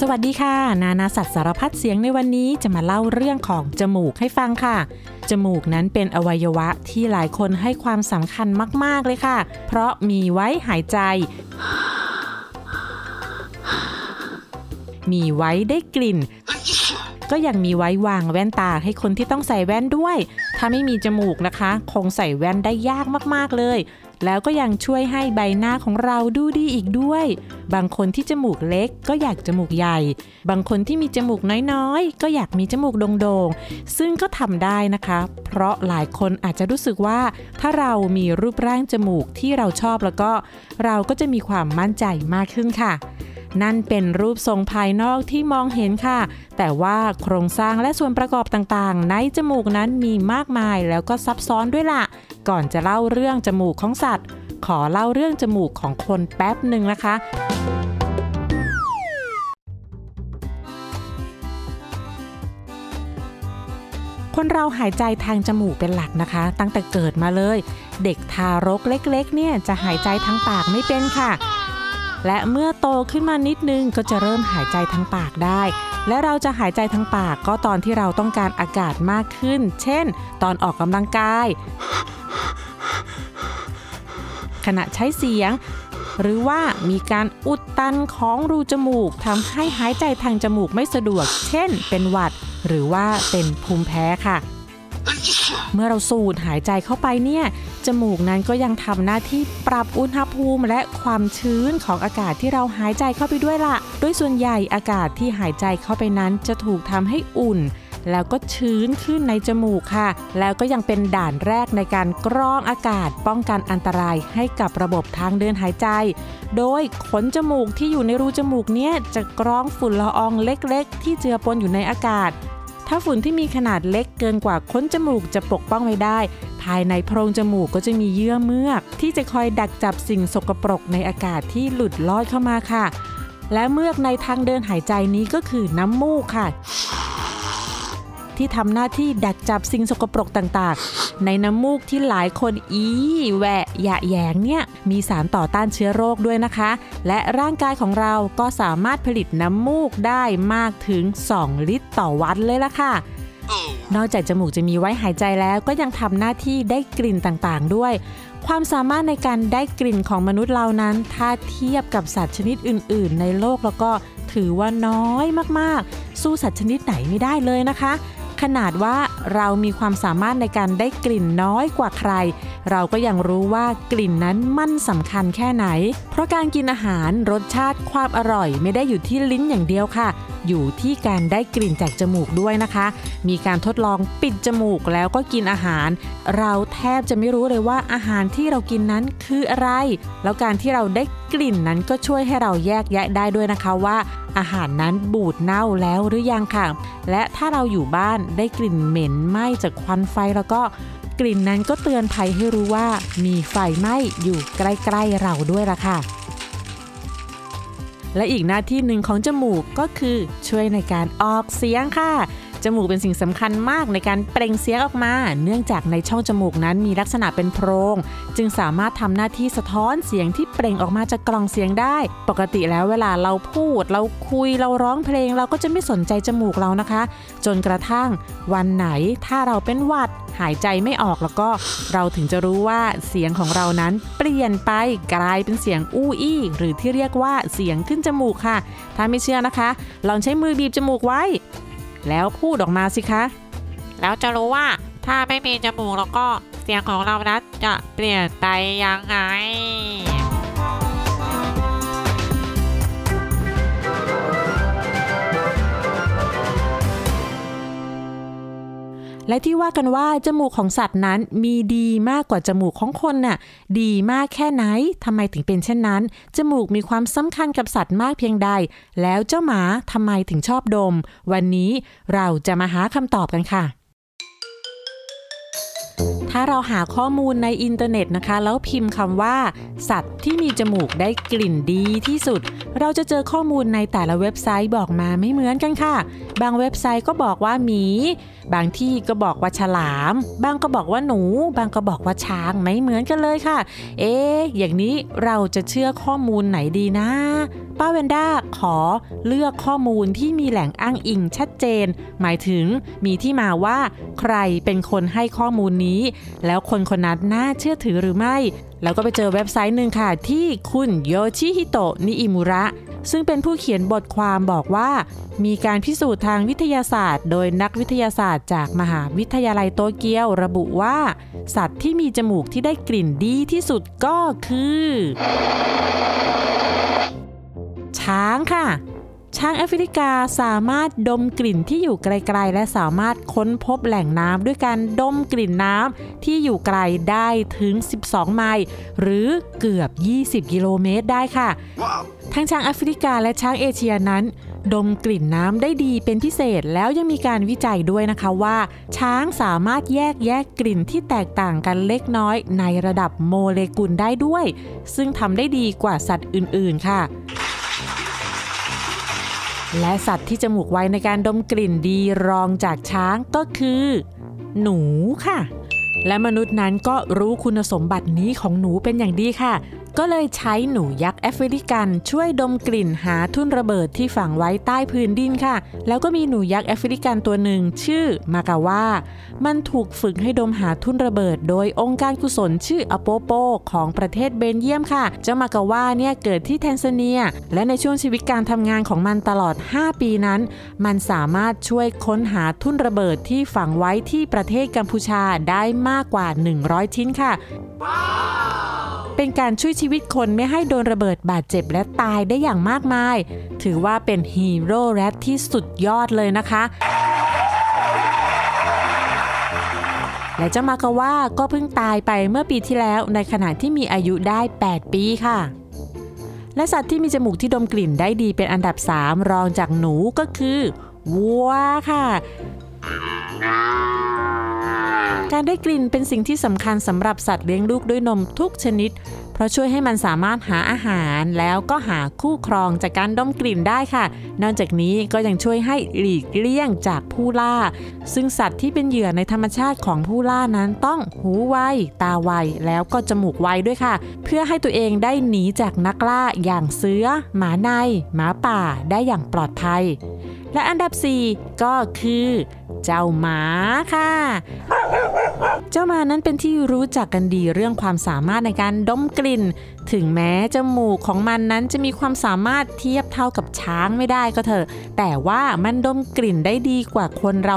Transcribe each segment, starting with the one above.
สวัสดีค่ะ นานาสัตว์สารพัดเสียงในวันนี้จะมาเล่าเรื่องของจมูกให้ฟังค่ะ จมูกนั้นเป็นอวัยวะที่หลายคนให้ความสำคัญมาก ๆ เลยค่ะ เพราะมีไว้หายใจ มีไว้ได้กลิ่น ก็ยังมีไว้วางแว่นตาให้คนที่ต้องใส่แว่นด้วย ถ้าไม่มีจมูกนะคะ คงใส่แว่นได้ยากมาก ๆ เลย แล้วก็ยังช่วยให้ใบหน้าของเราดูดีอีกด้วย บางคนที่จมูกเล็กก็อยากจมูกใหญ่ บางคนที่มีจมูกน้อยๆ ก็อยากมีจมูกโด่งๆ ซึ่งก็ทำได้นะคะ เพราะหลายคนอาจจะรู้สึกว่า ถ้าเรามีรูปร่างจมูกที่เราชอบแล้วก็ เราก็จะมีความมั่นใจมากขึ้นค่ะนั่นเป็นรูปทรงภายนอกที่มองเห็นค่ะ แต่ว่าโครงสร้างและส่วนประกอบต่างๆ ในจมูกนั้นมีมากมายแล้วก็ซับซ้อนด้วยล่ะ ก่อนจะเล่าเรื่องจมูกของสัตว์ ขอเล่าเรื่องจมูกของคนแป๊บหนึ่งนะคะ คนเราหายใจทางจมูกเป็นหลักนะคะ ตั้งแต่เกิดมาเลย เด็กทารกเล็กๆ เนี่ยจะหายใจทางปากไม่เป็นค่ะ และเมื่อโตขึ้นมานิดนึงก็จะเริ่มหายใจทางปากได้ และเราจะหายใจทางปากก็ตอนที่เราต้องการอากาศมากขึ้น เช่น ตอนออกกำลังกาย ขณะใช้เสียง หรือว่ามีการอุดตันของรูจมูกทำให้หายใจทางจมูกไม่สะดวก เช่น เป็นหวัด หรือว่าเป็นภูมิแพ้ค่ะ เมื่อเราสูดหายใจเข้าไปเนี่ย จมูกนั้นก็ยังทำหน้าที่ปรับอุณหภูมิและความชื้นของอากาศที่เราหายใจเข้าไปด้วยละโดยส่วนใหญ่อากาศที่หายใจเข้าไปนั้นจะถูกทำให้อุ่นแล้วก็ชื้นขึ้นในจมูกค่ะ แล้วก็ยังเป็นด่านแรกในการกรองอากาศป้องกันอันตรายให้กับระบบทางเดินหายใจ โดยขนจมูกที่อยู่ในรูจมูกเนี้ยจะกรองฝุ่นละอองเล็กๆ ที่เจือปนอยู่ในอากาศ ถ้าฝุ่นที่มีขนาดเล็กเกินกว่าค้นจมูกจะปกป้องไว้ได้ ภายในโพรงจมูกก็จะมีเยื่อเมือก ที่จะคอยดักจับสิ่งสกปรกในอากาศที่หลุดลอดเข้ามาค่ะ และเมือกในทางเดินหายใจนี้ก็คือน้ำมูกค่ะ ที่ทำหน้าที่ดักจับสิ่งสกปรกต่างๆ ในน้ำมูกที่หลายคนอีแหวะหยะแยงเนี่ยมีสารต่อต้านเชื้อโรคด้วยนะคะ และร่างกายของเราก็สามารถผลิตน้ำมูกได้มากถึง 2 ลิตรต่อวันเลยล่ะค่ะนอกจากจมูกจะมีไว้หายใจแล้วก็ยังทำหน้าที่ได้กลิ่นต่างๆด้วย ความสามารถในการได้กลิ่นของมนุษย์เรานั้น ถ้าเทียบกับสัตว์ชนิดอื่น ๆ ในโลกแล้วก็ถือว่าน้อยมากๆ สู้สัตว์ชนิดไหนไม่ได้เลยนะคะ ขนาดว่าเรามีความสามารถในการได้กลิ่นน้อยกว่าใคร เราก็ยังรู้ว่ากลิ่นนั้นมันสำคัญแค่ไหน เพราะการกินอาหารรสชาติความอร่อยไม่ได้อยู่ที่ลิ้นอย่างเดียวค่ะ อยู่ที่การได้กลิ่นจากจมูกด้วยนะคะ มีการทดลองปิดจมูกแล้วก็กินอาหาร เราแทบจะไม่รู้เลยว่าอาหารที่เรากินนั้นคืออะไร แล้วการที่เราได้ กลิ่นนั้นก็ช่วยให้เราแยกแยะได้ด้วยนะคะว่า อาหารนั้นบูดเน่าแล้วหรือยังค่ะ และถ้าเราอยู่บ้านได้กลิ่นเหม็นไหม้จากควันไฟแล้วก็กลิ่นนั้นก็เตือนภัยให้รู้ว่ามีไฟไหม้อยู่ใกล้ๆเราด้วยล่ะค่ะ และอีกหน้าที่หนึ่งของจมูกก็คือช่วยในการออกเสียงค่ะ จมูกเป็นสิ่งสำคัญมากในการเปล่งเสียงออกมา เนื่องจากในช่องจมูกนั้นมีลักษณะเป็นโพรง จึงสามารถทำหน้าที่สะท้อนเสียงที่เปล่งออกมาจากกล่องเสียงได้ ปกติแล้วเวลาเราพูด เราคุยเราร้องเพลง เราก็จะไม่สนใจจมูกเรานะคะ จนกระทั่งวันไหนถ้าเราเป็นหวัดหายใจไม่ออกแล้วก็เราถึงจะรู้ว่าเสียงของเรานั้นเปลี่ยนไปกลายเป็นเสียงอู้อี้หรือที่เรียกว่าเสียงขึ้นจมูกค่ะ ถ้าไม่เชื่อนะคะ ลองใช้มือบีบจมูกไว้ แล้วพูดออกมาสิคะ แล้วจะรู้ว่าถ้าไม่มีจมูกแล้วก็เสียงของเรานั้นจะเปลี่ยนไปยังไง และที่ว่ากันว่าจมูกของสัตว์นั้นมีดีมากกว่าจมูกของคนน่ะดีมากแค่ไหนทำไมถึงเป็นเช่นนั้น จมูกมีความสำคัญกับสัตว์มากเพียงใด แล้วเจ้าหมาทำไมถึงชอบดม วันนี้เราจะมาหาคำตอบกันค่ะ ถ้าเราหาข้อมูลในอินเทอร์เน็ตนะคะ แล้วพิมพ์คำว่า สัตว์ที่มีจมูกได้กลิ่นดีที่สุด เราจะเจอข้อมูลในแต่ละเว็บไซต์บอกมาไม่เหมือนกันค่ะ บางเว็บไซต์ก็บอกว่าหมี บางที่ก็บอกว่าฉลาม บางก็บอกว่าหนู บางก็บอกว่าช้างไม่เหมือนกันเลยค่ะ เอ๊อย่างนี้เราจะเชื่อข้อมูลไหนดีนะ ป้าเวนด้าขอเลือกข้อมูลที่มีแหล่งอ้างอิงชัดเจน หมายถึงมีที่มาว่าใครเป็นคนให้ข้อมูลนี้ แล้วคนคนนั้นน่าเชื่อถือหรือไม่ แล้วก็ไปเจอเว็บไซต์หนึ่งค่ะ ที่คุณโยชิฮิโตะนิอิมุระซึ่งเป็นผู้เขียนบทความบอกว่า มีการพิสูจน์ทางวิทยาศาสตร์ โดยนักวิทยาศาสตร์จากมหาวิทยาลัยโตเกียวระบุว่า สัตว์ที่มีจมูกที่ได้กลิ่นดีที่สุดก็คือ ช้างค่ะ ช้างแอฟริกาสามารถดมกลิ่นที่อยู่ไกลๆ และสามารถค้นพบแหล่งน้ำด้วยการดมกลิ่นน้ำที่อยู่ไกลได้ถึง 12 ไมล์หรือเกือบ 20 กิโลเมตรได้ค่ะ ทั้งช้างแอฟริกาและช้างเอเชียนั้นดมกลิ่นน้ำได้ดีเป็นพิเศษแล้วยังมีการวิจัยด้วยนะคะว่า ช้างสามารถแยกแยกกลิ่นที่แตกต่างกันเล็กน้อยในระดับโมเลกุลได้ด้วย ซึ่งทำได้ดีกว่าสัตว์อื่นๆค่ะ และสัตว์ที่จมูกไวในการดมกลิ่นดีรองจากช้างก็คือ หนูค่ะ และมนุษย์นั้นก็รู้คุณสมบัตินี้ของหนูเป็นอย่างดีค่ะ ก็เลยใช้หนูยักษ์แอฟริกัน ช่วยดมกลิ่นหาทุ่นระเบิดที่ฝังไว้ใต้พื้นดินค่ะ แล้วก็มีหนูยักษ์แอฟริกันตัวหนึ่งชื่อมากาว่า มันถูกฝึกให้ดมหาทุ่นระเบิด โดยองค์การกุศลชื่ออโปโป ของประเทศเบนเยียมค่ะ เจ้ามากาว่าเนี่ยเกิดที่แทนซาเนีย และในช่วงชีวิตการทำงานของมันตลอด 5 ปีนั้น มันสามารถช่วยค้นหาทุ่นระเบิดที่ฝังไว้ที่ประเทศกัมพูชาได้มากกว่า 100 ชิ้นค่ะ เป็นการช่วยชีวิตคนไม่ให้โดนระเบิดบาดเจ็บและตายได้อย่างมากมาย ถือว่าเป็นฮีโร่แรดที่สุดยอดเลยนะคะและเจ้ามากาว่าก็เพิ่งตายไปเมื่อปีที่แล้วในขณะที่มีอายุได้ 8 ปีค่ะ และสัตว์ที่มีจมูกที่ดมกลิ่นได้ดีเป็นอันดับ 3 รองจากหนูก็คือวัวค่ะ การได้กลิ่นเป็นสิ่งที่สำคัญสำหรับสัตว์เลี้ยงลูกด้วยนมทุกชนิด เพราะช่วยให้มันสามารถหาอาหารแล้วก็หาคู่ครองจากการดมกลิ่นได้ค่ะ นอกจากนี้ก็ยังช่วยให้หลีกเลี่ยงจากผู้ล่า ซึ่งสัตว์ที่เป็นเหยื่อในธรรมชาติของผู้ล่านั้นต้องหูไว ตาไว แล้วก็จมูกไวด้วยค่ะ เพื่อให้ตัวเองได้หนีจากนักล่าอย่างเสือ หมาใน หมาป่าได้อย่างปลอดภัย และอันดับ 4 ก็คือ เจ้าหมาค่ะ เจ้าหมานั้นเป็นที่รู้จักกันดีเรื่องความสามารถในการดมกลิ่น ถึงแม้จมูกของมันนั้นจะมีความสามารถเทียบเท่ากับช้างไม่ได้ก็เถอะ แต่ว่ามันดมกลิ่นได้ดีกว่าคนเรา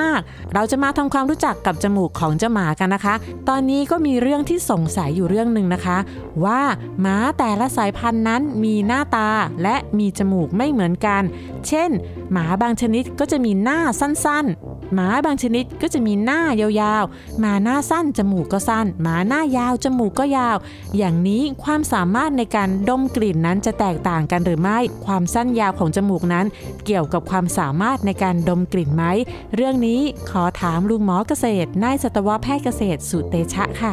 มากๆๆๆเราจะมาทำความรู้จักกับจมูกของเจ้าหมากันนะคะ ตอนนี้ก็มีเรื่องที่สงสัยอยู่เรื่องหนึ่งนะคะ ว่าหมาแต่ละสายพันธุ์นั้นมีหน้าตาและมีจมูกไม่เหมือนกัน เช่น หมาบางชนิดก็จะมีหน้าสั้นๆ หมาบางชนิดก็จะมีหน้ายาวๆ หมาหน้าสั้นจมูกก็สั้น หมาหน้ายาวจมูกก็ยาว อย่างนี้ความสามารถในการดมกลิ่นนั้นจะแตกต่างกันหรือไม่ ความสั้นยาวของจมูกนั้น เกี่ยวกับความสามารถในการดมกลิ่นไหม เรื่องนี้ขอถามลุงหมอเกษตรนายสัตวแพทย์เกษตรสุเตชะค่ะ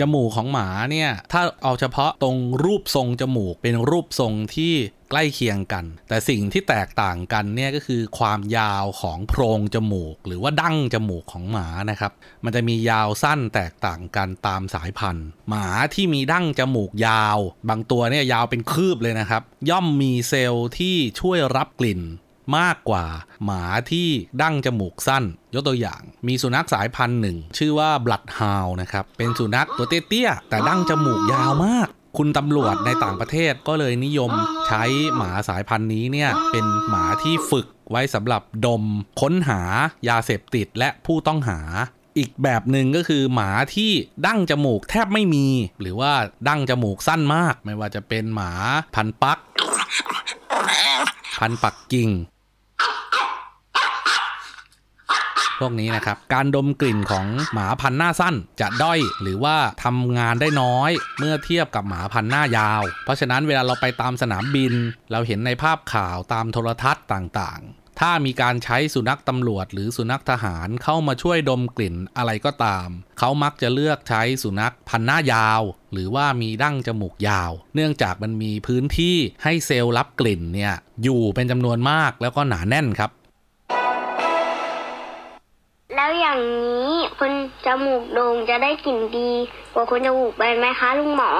จมูกของหมาเนี่ย ถ้าเอาเฉพาะตรงรูปทรงจมูกเป็นรูปทรงที่ใกล้เคียงกัน แต่สิ่งที่แตกต่างกันเนี่ยก็คือความยาวของโพรงจมูก หรือว่าดั้งจมูกของหมานะครับ มันจะมียาวสั้นแตกต่างกันตามสายพันธุ์ หมาที่มีดั้งจมูกยาว บางตัวเนี่ยยาวเป็นคืบเลยนะครับ ย่อมมีเซลล์ที่ช่วยรับกลิ่น มากกว่าหมาที่ดั้งจมูกสั้น ยกตัวอย่าง มีสุนัขสายพันธุ์หนึ่ง ชื่อว่าบลัดฮาวนะครับ เป็นสุนัขตัวเตี้ยๆแต่ดั้งจมูกยาวมากคุณตำรวจในต่างประเทศก็เลยนิยมใช้หมาสายพันธุ์นี้เนี่ย เป็นหมาที่ฝึกไว้สำหรับดม ค้นหายาเสพติดและผู้ต้องหา อีกแบบหนึ่งก็คือหมาที่ดั้งจมูกแทบไม่มี หรือว่าดั้งจมูกสั้นมาก ไม่ว่าจะเป็นหมาพันปัก พันปักกิ่ง พวกนี้นะครับ การดมกลิ่นของหมาพันหน้าสั้นจะด้อยหรือว่าทำงานได้น้อยเมื่อเทียบกับหมาพันหน้ายาว เพราะฉะนั้นเวลาเราไปตามสนามบิน เราเห็นในภาพข่าวตามโทรทัศน์ต่างๆ ถ้ามีการใช้สุนัขตำรวจ หรือสุนัขทหารเข้ามาช่วยดมกลิ่นอะไรก็ตาม เขามักจะเลือกใช้สุนัขพันหน้ายาว หรือว่ามีดั้งจมูกยาว เนื่องจากมันมีพื้นที่ให้เซลล์รับกลิ่นเนี่ยอยู่เป็นจำนวนมากแล้วก็หนาแน่นครับ อย่างนี้คนจมูกโด่งจะได้กลิ่นดีกว่าคนจมูกแบนไหมคะลุงหมอ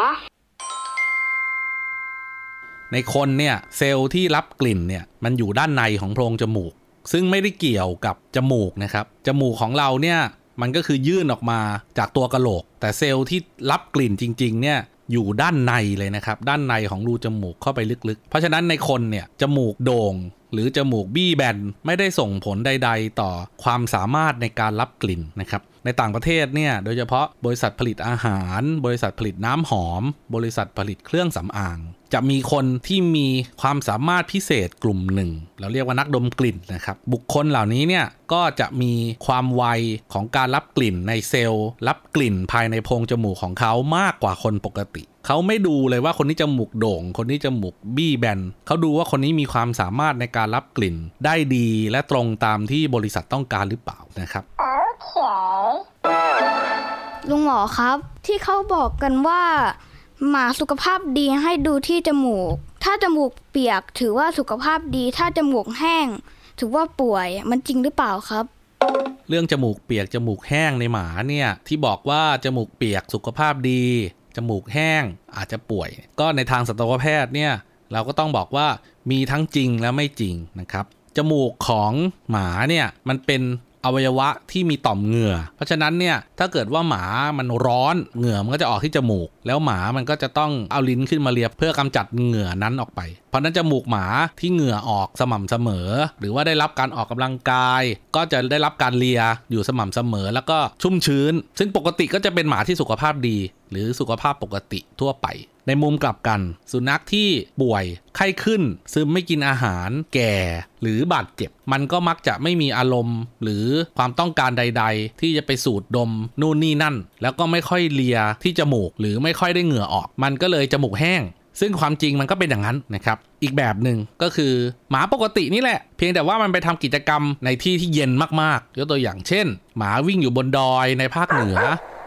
ในคนเนี่ยเซลล์ที่รับกลิ่นเนี่ยมันอยู่ด้านในของโพรงจมูก ซึ่งไม่ได้เกี่ยวกับจมูกนะครับจมูกของเราเนี่ยมันก็คือยื่นออกมาจากตัวกระโหลก แต่เซลล์ที่รับกลิ่นจริง ๆ เนี่ย อยู่ด้านในเลยนะครับ ด้านในของรูจมูกเข้าไปลึกๆ เพราะฉะนั้นในคนเนี่ยจมูกโด่ง หรือจมูกบี้แบนไม่ได้ส่งผลใด ๆ ต่อความสามารถในการรับกลิ่นนะครับ ในต่างประเทศเนี่ยโดยเฉพาะบริษัทผลิตอาหาร บริษัทผลิตน้ำหอม บริษัทผลิตเครื่องสำอาง จะมีคนที่มีความสามารถพิเศษกลุ่มหนึ่ง เราเรียกว่านักดมกลิ่นนะครับ บุคคลเหล่านี้เนี่ยก็จะมีความไวของการรับกลิ่นในเซลล์ รับกลิ่นภายในโพรงจมูกของเขามากกว่าคนปกติเขาไม่ดูเลยว่าคนนี้จมูกโด่ง คนนี้จมูกบี้แบนเขาดูว่าคนนี้มีความสามารถในการรับกลิ่น ได้ดีและตรงตามที่บริษัทต้องการหรือเปล่านะครับ ลุงหมอครับ ที่เขาบอกกันว่า หมาสุขภาพดีให้ดูที่จมูก ถ้าจมูกเปียกถือว่าสุขภาพดี ถ้าจมูกแห้ง ถือว่าป่วยมันจริงหรือเปล่าครับ เรื่องจมูกเปียกจมูกแห้งในหมาเนี่ยที่บอกว่าจมูกเปียกสุขภาพดี จมูกแห้งอาจจะป่วย ก็ในทางสัตวแพทย์เนี่ยเราก็ต้องบอกว่ามีทั้งจริงและไม่จริงนะครับจมูกของหมาเนี่ยมันเป็น อวัยวะที่มีต่อมเหงื่อ เพราะฉะนั้นเนี่ยถ้าเกิดว่าหมามันร้อนเหงื่อมันก็จะออกที่จมูก แล้วหมามันก็จะต้องเอาลิ้นขึ้นมาเลียเพื่อกำจัดเหงื่อนั้นออกไป เพราะนั้นจมูกหมาที่เหงื่อออกสม่ำเสมอ หรือว่าได้รับการออกกำลังกาย ก็จะได้รับการเลียอยู่สม่ำเสมอ แล้วก็ชุ่มชื้น ซึ่งปกติก็จะเป็นหมาที่สุขภาพดี หรือสุขภาพปกติทั่วไป ในมุมกลับกัน สุนัขที่ป่วยไข้ขึ้น ซึมไม่กินอาหาร แก่ หรือบาดเจ็บ มันก็มักจะไม่มีอารมณ์ หรือความต้องการใด ๆ ที่จะไปสูดดมนู่นนี่นั่น แล้วก็ไม่ค่อยเลียที่จมูก หรือไม่ค่อยได้เหงื่อออก มันก็เลยจมูกแห้งซึ่งความจริงมันก็เป็นอย่างนั้นนะครับ อีกแบบหนึ่งก็คือหมาปกตินี่แหละ เพียงแต่ว่ามันไปทำกิจกรรมในที่ที่เย็นมากๆ ยกตัวอย่างเช่น หมาวิ่งอยู่บนดอยในภาคเหนือ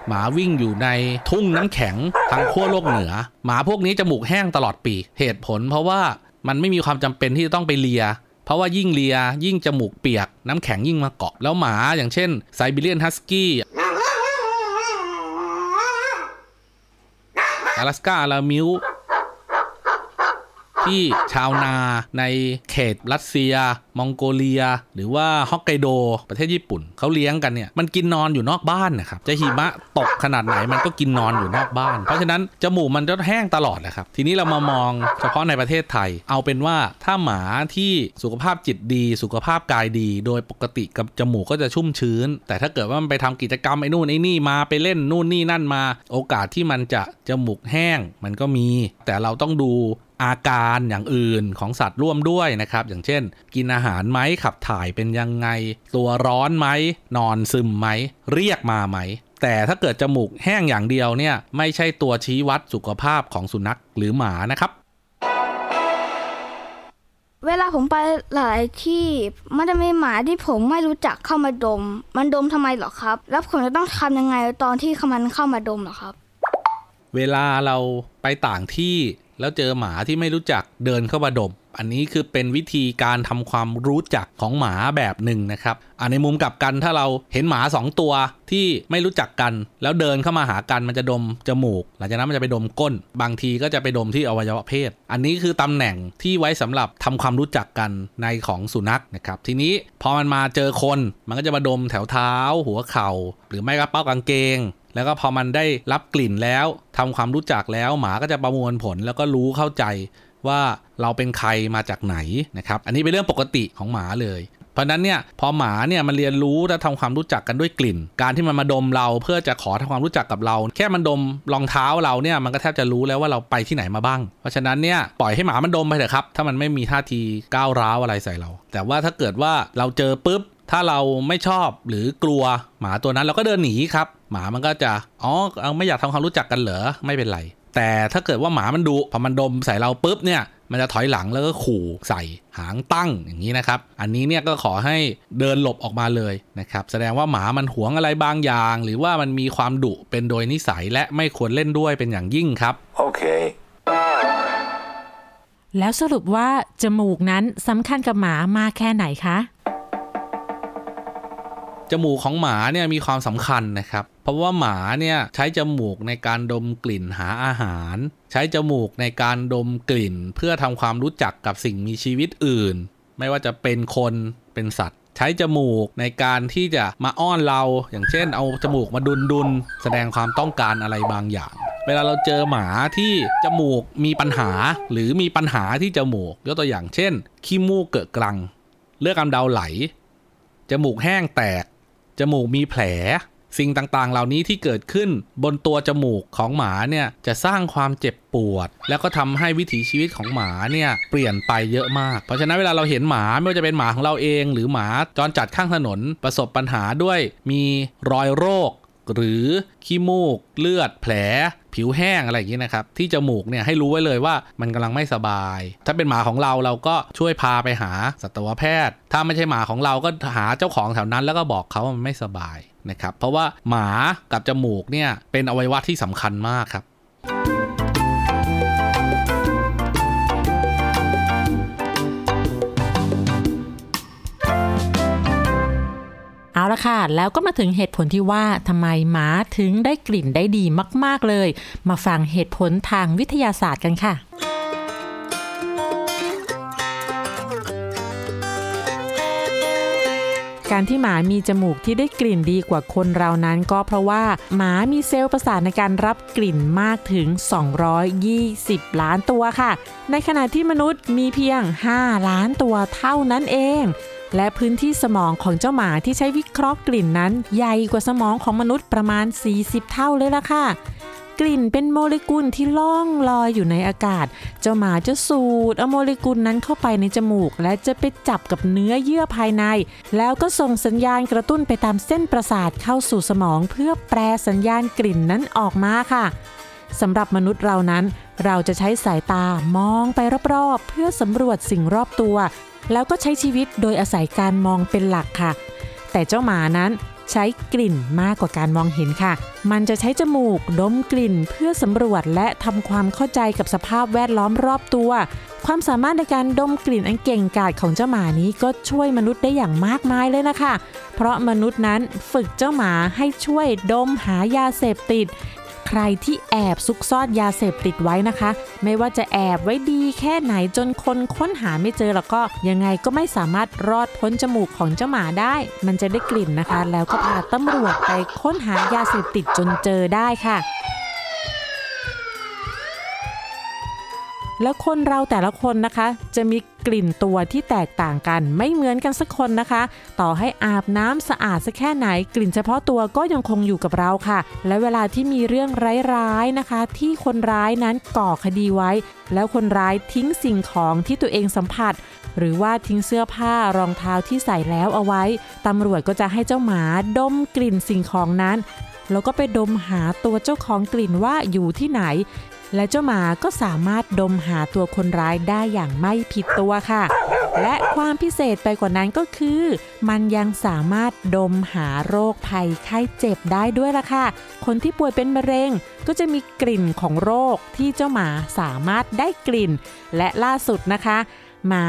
หมาวิ่งอยู่ในทุ่งน้ำแข็งทางขั้วโลกเหนือ หมาพวกนี้จมูกแห้งตลอดปี เหตุผลเพราะว่ามันไม่มีความจำเป็นที่จะต้องไปเลีย เพราะว่ายิ่งเลียยิ่งจมูกเปียก น้ำแข็งยิ่งมาเกาะแล้วหมาอย่างเช่นไซบีเรียนฮัสกี้阿拉สกาอารามิว ที่ชาวนาในเขตรัสเซีย มองโกเลีย หรือว่าฮอกไกโด ประเทศญี่ปุ่นเขาเลี้ยงกันเนี่ยมันกินนอนอยู่นอกบ้านนะครับจะหิมะตกขนาดไหนมันก็กินนอนอยู่นอกบ้าน เพราะฉะนั้นจมูกมันจะแห้งตลอดนะครับ ทีนี้เรามามองเฉพาะในประเทศไทย เอาเป็นว่าถ้าหมาที่สุขภาพจิตดี สุขภาพกายดี โดยปกติกับจมูกก็จะชุ่มชื้น แต่ถ้าเกิดว่ามันไปทำกิจกรรมไอ้นู่นไอ้นี่มาไปเล่นนู่นนี่นั่นมา โอกาสที่มันจะจมูกแห้งมันก็มี แต่เราต้องดู อาการอย่างอื่นของสัตว์ร่วมด้วยนะครับ อย่างเช่น กินอาหารไหมขับถ่ายเป็นยังไง ตัวร้อนไหมนอนซึมไหม เรียกมาไหม แต่ถ้าเกิดจมูกแห้งอย่างเดียวเนี่ย ไม่ใช่ตัวชี้วัดสุขภาพของสุนัขหรือหมานะครับ เวลาผมไปหลายที่มันจะมีหมาที่ผมไม่รู้จักเข้ามาดม มันดมทำไมเหรอครับ แล้วผมจะต้องทำยังไงตอนที่มันเข้ามาดมเหรอครับ เวลาเราไปต่างที่ แล้วเจอหมาที่ไม่รู้จักเดินเข้ามาดม อันนี้คือเป็นวิธีการทำความรู้จักของหมาแบบหนึ่งนะครับอันในมุมกลับกันถ้าเราเห็นหมาสองตัวที่ไม่รู้จักกัน แล้วเดินเข้ามาหากันมันจะดมจมูก หลังจากนั้นมันจะไปดมก้น บางทีก็จะไปดมที่อวัยวะเพศ อันนี้คือตำแหน่งที่ไว้สำหรับทำความรู้จักกันในของสุนัขนะครับทีนี้พอมันมาเจอคนมันก็จะมาดมแถวเท้า หัวเข่า หรือไม่ก็เป้ากางเกง แล้วก็พอมันได้รับกลิ่นแล้วทำความรู้จักแล้ว หมาก็จะประมวลผลแล้วก็รู้เข้าใจว่าเราเป็นใครมาจากไหนนะครับ อันนี้เป็นเรื่องปกติของหมาเลย เพราะนั้นเนี่ยพอหมาเนี่ยมันเรียนรู้และทำความรู้จักกันด้วยกลิ่น การที่มันมาดมเราเพื่อจะขอทำความรู้จักกับเรา แค่มันดมรองเท้าเราเนี่ยมันก็แทบจะรู้แล้วว่าเราไปที่ไหนมาบ้าง เพราะฉะนั้นเนี่ยปล่อยให้หมามันดมไปเถอะครับ ถ้ามันไม่มีท่าทีก้าวร้าวอะไรใส่เรา แต่ว่าถ้าเกิดว่าเราเจอปุ๊บ ถ้าเราไม่ชอบหรือกลัวหมาตัวนั้นเราก็เดินหนีครับ หมามันก็จะอ๋อเอาไม่อยากทำความรู้จักกันเหรอไม่เป็นไร แต่ถ้าเกิดว่าหมามันดุพอมันดมใส่เราปุ๊บเนี่ยมันจะถอยหลังแล้วก็ขู่ใส่หางตั้งอย่างนี้นะครับ อันนี้เนี่ยก็ขอให้เดินหลบออกมาเลยนะครับ แสดงว่าหมามันหวงอะไรบางอย่าง หรือว่ามันมีความดุเป็นโดยนิสัยและไม่ควรเล่นด้วยเป็นอย่างยิ่งครับ Okay. แล้วสรุปว่าจมูกนั้นสำคัญกับหมามากแค่ไหนคะ จมูกของหมาเนี่ยมีความสำคัญนะครับ เพราะว่าหมาเนี่ยใช้จมูกในการดมกลิ่นหาอาหาร ใช้จมูกในการดมกลิ่น เพื่อทำความรู้จักกับสิ่งมีชีวิตอื่น ไม่ว่าจะเป็นคนเป็นสัตว์ใช้จมูกในการที่จะมาอ้อนเราอย่างเช่น เอาจมูกมาดุนดุนแสดงความต้องการอะไรบางอย่าง เวลาเราเจอหมาที่จมูกมีปัญหา หรือมีปัญหาที่จมูกยกตัวอย่างเช่นขี้มูกเกิดกลัง เลือดกำเดาไหล จมูกแห้งแตก จมูกมีแผล สิ่งต่างๆ เหล่านี้ที่เกิดขึ้นบนตัวจมูกของหมาเนี่ยจะสร้างความเจ็บปวด แล้วก็ทำให้วิถีชีวิตของหมาเนี่ยเปลี่ยนไปเยอะมาก เพราะฉะนั้นเวลาเราเห็นหมาไม่ว่าจะเป็นหมาของเราเอง หรือหมาจรจัดข้างถนนประสบปัญหาด้วย มีรอยโรคหรือขี้มูก เลือดแผล ผิวแห้งอะไรอย่างนี้นะครับ ที่จมูกเนี่ยให้รู้ไว้เลยว่ามันกำลังไม่สบาย ถ้าเป็นหมาของเราเราก็ช่วยพาไปหาสัตวแพทย์ ถ้าไม่ใช่หมาของเราก็หาเจ้าของแถวนั้น แล้วก็บอกเขาว่ามันไม่สบายนะครับ เพราะว่าหมากับจมูกเนี่ยเป็นอวัยวะที่สำคัญมากครับ ละค่ะ แล้วก็มาถึงเหตุผลที่ว่าทำไมหมาถึงได้กลิ่นได้ดีมาก ๆเลย มาฟังเหตุผลทางวิทยาศาสตร์กันค่ะการที่หมามีจมูกที่ได้กลิ่นดีกว่าคนเรานั้นก็เพราะว่าหมามีเซลล์ประสาทในการรับกลิ่นมากถึง 220 ล้านตัวค่ะ ในขณะที่มนุษย์มีเพียง 5 ล้านตัวเท่านั้นเอง และพื้นที่สมองของเจ้าหมาที่ใช้วิเคราะห์กลิ่นนั้น ใหญ่กว่าสมองของมนุษย์ประมาณ 40 เท่าเลยล่ะค่ะ กลิ่นเป็นโมเลกุลที่ล่องลอยอยู่ในอากาศ เจ้าหมาจะสูดเอาโมเลกุลนั้นเข้าไปในจมูก และจะไปจับกับเนื้อเยื่อภายใน แล้วก็ส่งสัญญาณกระตุ้นไปตามเส้นประสาทเข้าสู่สมอง เพื่อแปลสัญญาณกลิ่นนั้นออกมาค่ะ สำหรับมนุษย์เรานั้น เราจะใช้สายตามองไปรอบๆ เพื่อสำรวจสิ่งรอบตัว แล้วก็ใช้ชีวิตโดยอาศัยการมองเป็นหลักค่ะ แต่เจ้าหมานั้นใช้กลิ่นมากกว่าการมองเห็นค่ะ มันจะใช้จมูกดมกลิ่นเพื่อสำรวจและทำความเข้าใจกับสภาพแวดล้อมรอบตัว ความสามารถในการดมกลิ่นอันเก่งกาจของเจ้าหมานี้ก็ช่วยมนุษย์ได้อย่างมากมายเลยนะคะ เพราะมนุษย์นั้นฝึกเจ้าหมาให้ช่วยดมหายาเสพติด ใครที่แอบซุกซ่อนยาเสพติดไว้นะคะ ไม่ว่าจะแอบไว้ดีแค่ไหนจนคนค้นหาไม่เจอแล้วก็ยังไงก็ไม่สามารถรอดพ้นจมูกของเจ้าหมาได้ มันจะได้กลิ่นนะคะ แล้วก็พาตำรวจไปค้นหายาเสพติดจนเจอได้ค่ะ แล้วคนเราแต่ละคนนะคะ จะมีกลิ่นตัวที่แตกต่างกัน ไม่เหมือนกันสักคนนะคะ ต่อให้อาบน้ำสะอาดสักแค่ไหน กลิ่นเฉพาะตัวก็ยังคงอยู่กับเราค่ะ และเวลาที่มีเรื่องร้ายๆนะคะ ที่คนร้ายนั้นก่อคดีไว้ แล้วคนร้ายทิ้งสิ่งของที่ตัวเองสัมผัส หรือว่าทิ้งเสื้อผ้ารองเท้าที่ใส่แล้วเอาไว้ตำรวจก็จะให้เจ้าหมาดมกลิ่นสิ่งของนั้นแล้วก็ไปดมหาตัวเจ้าของกลิ่นว่าอยู่ที่ไหน และเจ้าหมาก็สามารถดมหาตัวคนร้ายได้อย่างไม่ผิดตัวค่ะ และความพิเศษไปกว่านั้นก็คือ มันยังสามารถดมหาโรคภัยไข้เจ็บได้ด้วยล่ะค่ะ คนที่ป่วยเป็นมะเร็งก็จะมีกลิ่นของโรคที่เจ้าหมาสามารถได้กลิ่น และล่าสุดนะคะ หมา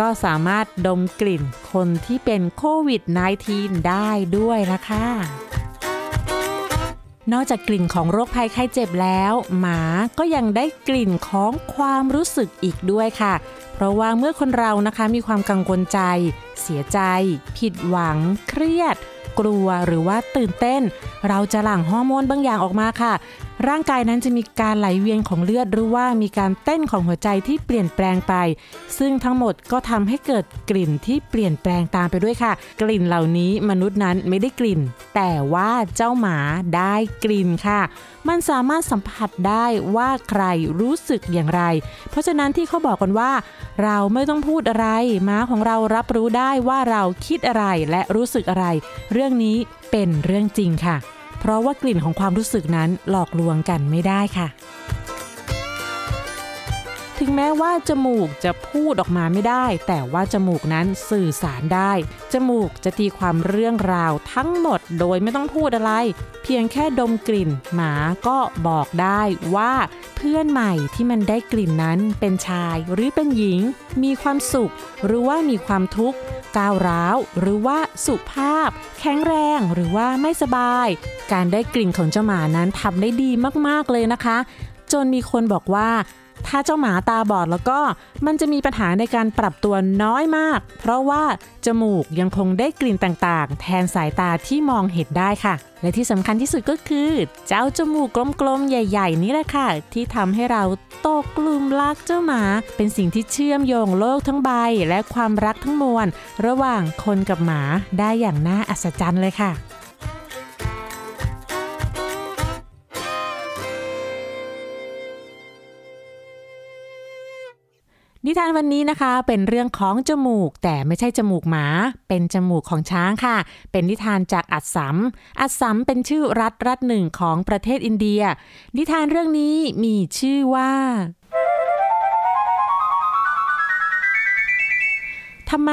ก็สามารถดมกลิ่นคนที่เป็นโควิด -19 ได้ด้วยล่ะค่ะ นอกจากกลิ่นของโรคภัยไข้เจ็บแล้ว หมาก็ยังได้กลิ่นของความรู้สึกอีกด้วยค่ะ เพราะว่าเมื่อคนเรานะคะมีความกังวลใจ เสียใจ ผิดหวัง เครียด กลัวหรือว่าตื่นเต้น เราจะหลั่งฮอร์โมนบางอย่างออกมาค่ะ ร่างกายนั้นจะมีการไหลเวียนของเลือดหรือว่ามีการเต้นของหัวใจที่เปลี่ยนแปลงไป ซึ่งทั้งหมดก็ทำให้เกิดกลิ่นที่เปลี่ยนแปลงตามไปด้วยค่ะ กลิ่นเหล่านี้มนุษย์นั้นไม่ได้กลิ่น แต่ว่าเจ้าหมาได้กลิ่นค่ะ มันสามารถสัมผัสได้ว่าใครรู้สึกอย่างไร เพราะฉะนั้นที่เขาบอกกันว่า เราไม่ต้องพูดอะไรม้าของเรารับรู้ได้ว่าเราคิดอะไรและรู้สึกอะไร เรื่องนี้เป็นเรื่องจริงค่ะ เพราะว่ากลิ่นของความรู้สึกนั้นหลอกลวงกันไม่ได้ค่ะ ถึงแม้ว่าจมูกจะพูดออกมาไม่ได้ แต่ว่าจมูกนั้นสื่อสารได้ จมูกจะตีความเรื่องราวทั้งหมดโดยไม่ต้องพูดอะไร เพียงแค่ดมกลิ่น หมาก็บอกได้ว่าเพื่อนใหม่ที่มันได้กลิ่นนั้นเป็นชายหรือเป็นหญิง มีความสุข หรือว่ามีความทุกข์ก้าวร้าว หรือว่าสุภาพ แข็งแรงหรือว่าไม่สบาย การได้กลิ่นของเจ้าหมานั้นทำได้ดีมากๆเลยนะคะ จนมีคนบอกว่า ถ้าเจ้าหมาตาบอดแล้วก็มันจะมีปัญหาในการปรับตัวน้อยมาก เพราะว่าจมูกยังคงได้กลิ่นต่างๆ แทนสายตาที่มองเห็นได้ค่ะ และที่สำคัญที่สุดก็คือ เจ้าจมูกกลมๆใหญ่ ๆ นี่แหละค่ะ ที่ทำให้เราตกกลุ่มรักเจ้าหมา เป็นสิ่งที่เชื่อมโยงโลกทั้งใบ และความรักทั้งมวล ระหว่างคนกับหมาได้อย่างน่าอัศจรรย์เลยค่ะ นิทานวันนี้นะคะ เป็นเรื่องของจมูก แต่ไม่ใช่จมูกหมา เป็นจมูกของช้างค่ะ เป็นนิทานจากอัสสัม อัสสัมเป็นชื่อรัฐรัฐหนึ่งของประเทศอินเดีย นิทานเรื่องนี้มีชื่อว่าทำไม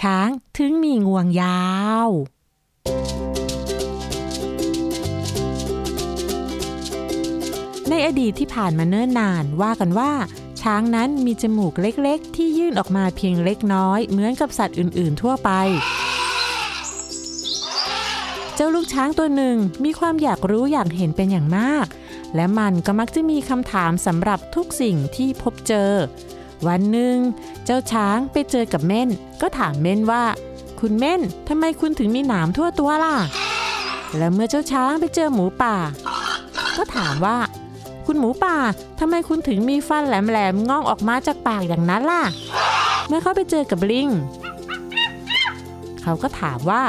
ช้างถึงมีงวงยาวในอดีตที่ผ่านมาเนิ่นนานว่ากันว่า ช้างนั้นมีจมูกเล็กๆ ที่ยื่นออกมาเพียงเล็กน้อย เหมือนกับสัตว์อื่นๆ ทั่วไป เจ้าลูกช้างตัวหนึ่งมีความอยากรู้อยากเห็นเป็นอย่างมาก และมันก็มักจะมีคำถามสำหรับทุกสิ่งที่พบเจอ วันหนึ่ง เจ้าช้างไปเจอกับเม่น ก็ถามเม่นว่า คุณเม่นทำไมคุณถึงมีหนามทั่วตัวล่ะ และเมื่อเจ้าช้างไปเจอหมูป่า ก็ถามว่า คุณหมูป่าทำไมคุณถึงมีฟันแหลมๆงอกออกมาจากปากอย่างนั้นล่ะ เมื่อเขาไปเจอกับลิง เขาก็ถามว่า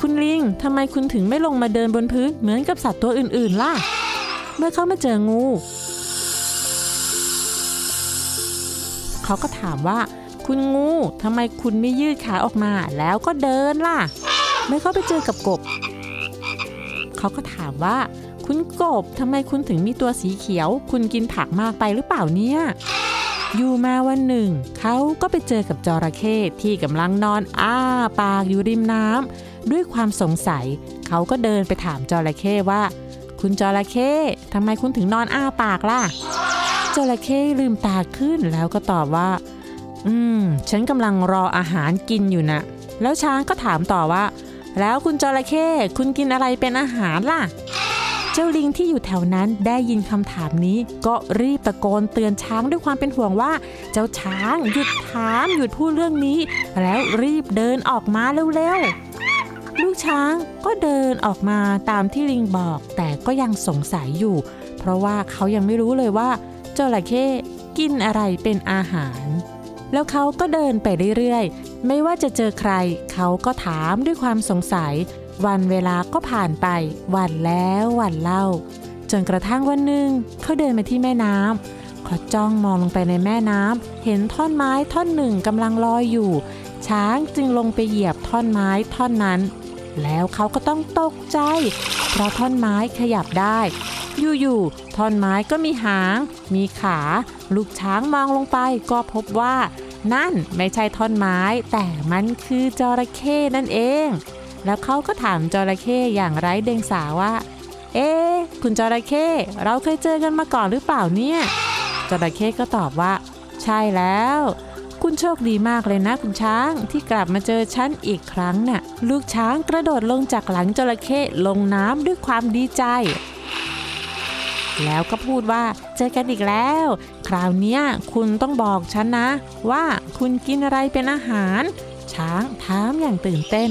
คุณลิงทำไมคุณถึงไม่ลงมาเดินบนพื้นเหมือนกับสัตว์ตัวอื่นๆล่ะ เมื่อเขามาเจองู เขาก็ถามว่า คุณงูทำไมคุณไม่ยืดขาออกมาแล้วก็เดินล่ะ เมื่อเขาไปเจอกับกบ เขาก็ถามว่า คุณกบทำไมคุณถึงมีตัวสีเขียว คุณกินผักมากไปหรือเปล่าเนี่ย อยู่มาวันหนึ่ง เขาก็ไปเจอกับจระเข้ที่กำลังนอนอ้าปากอยู่ริมน้ำด้วยความสงสัย เขาก็เดินไปถามจระเข้ว่า คุณจระเข้ทำไมคุณถึงนอนอ้าปากล่ะจระเข้ลืมตาขึ้นแล้วก็ตอบว่า อืม ฉันกำลังรออาหารกินอยู่นะ แล้วช้างก็ถามต่อว่า แล้วคุณจระเข้คุณกินอะไรเป็นอาหารล่ะ เจ้าลิงที่อยู่แถวนั้นได้ยินคำถามนี้ ก็รีบตะโกนเตือนช้างด้วยความเป็นห่วงว่า เจ้าช้างหยุดถามหยุดพูดเรื่องนี้ แล้วรีบเดินออกมาเร็วๆลูกช้างก็เดินออกมาตามที่ลิงบอก แต่ก็ยังสงสัยอยู่ เพราะว่าเขายังไม่รู้เลยว่าจระเข้กินอะไรเป็นอาหาร แล้วเขาก็เดินไปเรื่อยๆ ไม่ว่าจะเจอใคร เขาก็ถามด้วยความสงสัย วันเวลาก็ผ่านไป วันแล้ววันเล่า จนกระทั่งวันหนึ่งเขาเดินมาที่แม่น้ำเขาจ้องมองลงไปในแม่น้ำเห็นท่อนไม้ท่อนหนึ่งกำลังลอยอยู่ ช้างจึงลงไปเหยียบท่อนไม้ท่อนนั้น แล้วเขาก็ต้องตกใจ เพราะท่อนไม้ขยับได้ อยู่ๆท่อนไม้ก็มีหาง มีขา ลูกช้างมองลงไปก็พบว่า นั่นไม่ใช่ท่อนไม้ แต่มันคือจระเข้นั่นเอง แล้วเขาก็ถามจระเข้อย่างไร้เดียงสาว่า เอ๊คุณจระเข้เราเคยเจอกันมาก่อนหรือเปล่าเนี่ย จระเข้ก็ตอบว่า ใช่แล้ว คุณโชคดีมากเลยนะคุณช้างที่กลับมาเจอฉันอีกครั้งน่ะ ลูกช้างกระโดดลงจากหลังจระเข้ลงน้ำด้วยความดีใจแล้วก็พูดว่าเจอกันอีกแล้ว คราวนี้คุณต้องบอกฉันนะ ว่าคุณกินอะไรเป็นอาหาร ช้างถามอย่างตื่นเต้น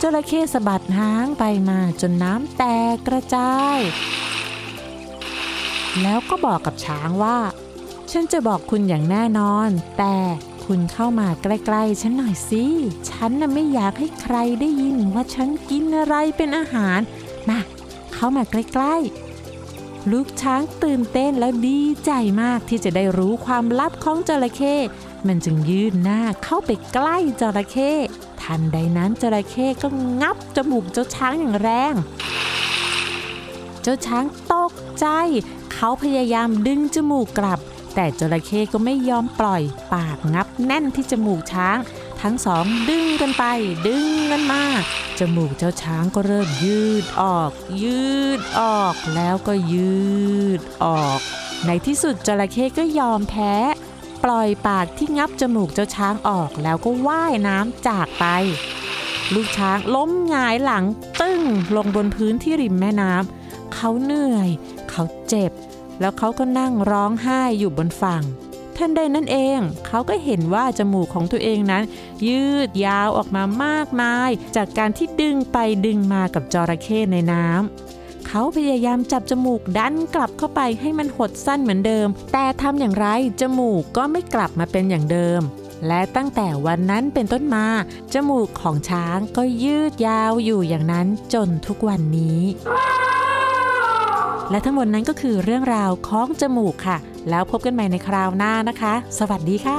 จระเข้สะบัดหางไปมาจนน้ำแตกกระจาย แล้วก็บอกกับช้างว่า ฉันจะบอกคุณอย่างแน่นอน แต่คุณเข้ามาใกล้ๆ ฉันหน่อยสิ ฉันน่ะไม่อยากให้ใครได้ยินว่าฉันกินอะไรเป็นอาหาร มา เข้ามาใกล้ๆ ลูกช้างตื่นเต้นและดีใจมากที่จะได้รู้ความลับของจระเข้ มันจึงยื่นหน้าเข้าไปใกล้จระเข้ทันใดนั้นจระเข้ก็งับจมูกเจ้าช้างอย่างแรง เจ้าช้างตกใจ เขาพยายามดึงจมูกกลับ แต่จระเข้ก็ไม่ยอมปล่อย ปากงับแน่นที่จมูกช้าง ทั้งสองดึงกันไป ดึงกันมา จมูกเจ้าช้างก็เริ่มยืดออก ยืดออกแล้วก็ยืดออก ในที่สุดจระเข้ก็ยอมแพ้ ปล่อยปากที่งับจมูกเจ้าช้างออกแล้วก็ว่ายน้ำจากไป ลูกช้างล้มหงายหลังตึ้งลงบนพื้นที่ริมแม่น้ำเขาเหนื่อย เขาเจ็บ แล้วเขาก็นั่งร้องไห้อยู่บนฝั่งทันใดนั้นเองเขาก็เห็นว่าจมูกของตัวเองนั้น ยืดยาวออกมามากมาย จากการที่ดึงไปดึงมากับจระเข้ในน้ำ เขาพยายามจับจมูกดันกลับเข้าไปให้มันหดสั้นเหมือนเดิม แต่ทำอย่างไรจมูกก็ไม่กลับมาเป็นอย่างเดิม และตั้งแต่วันนั้นเป็นต้นมา จมูกของช้างก็ยืดยาวอยู่อย่างนั้นจนทุกวันนี้ และทั้งหมดนั้นก็คือเรื่องราวของจมูกค่ะ แล้วพบกันใหม่ในคราวหน้านะคะ สวัสดีค่ะ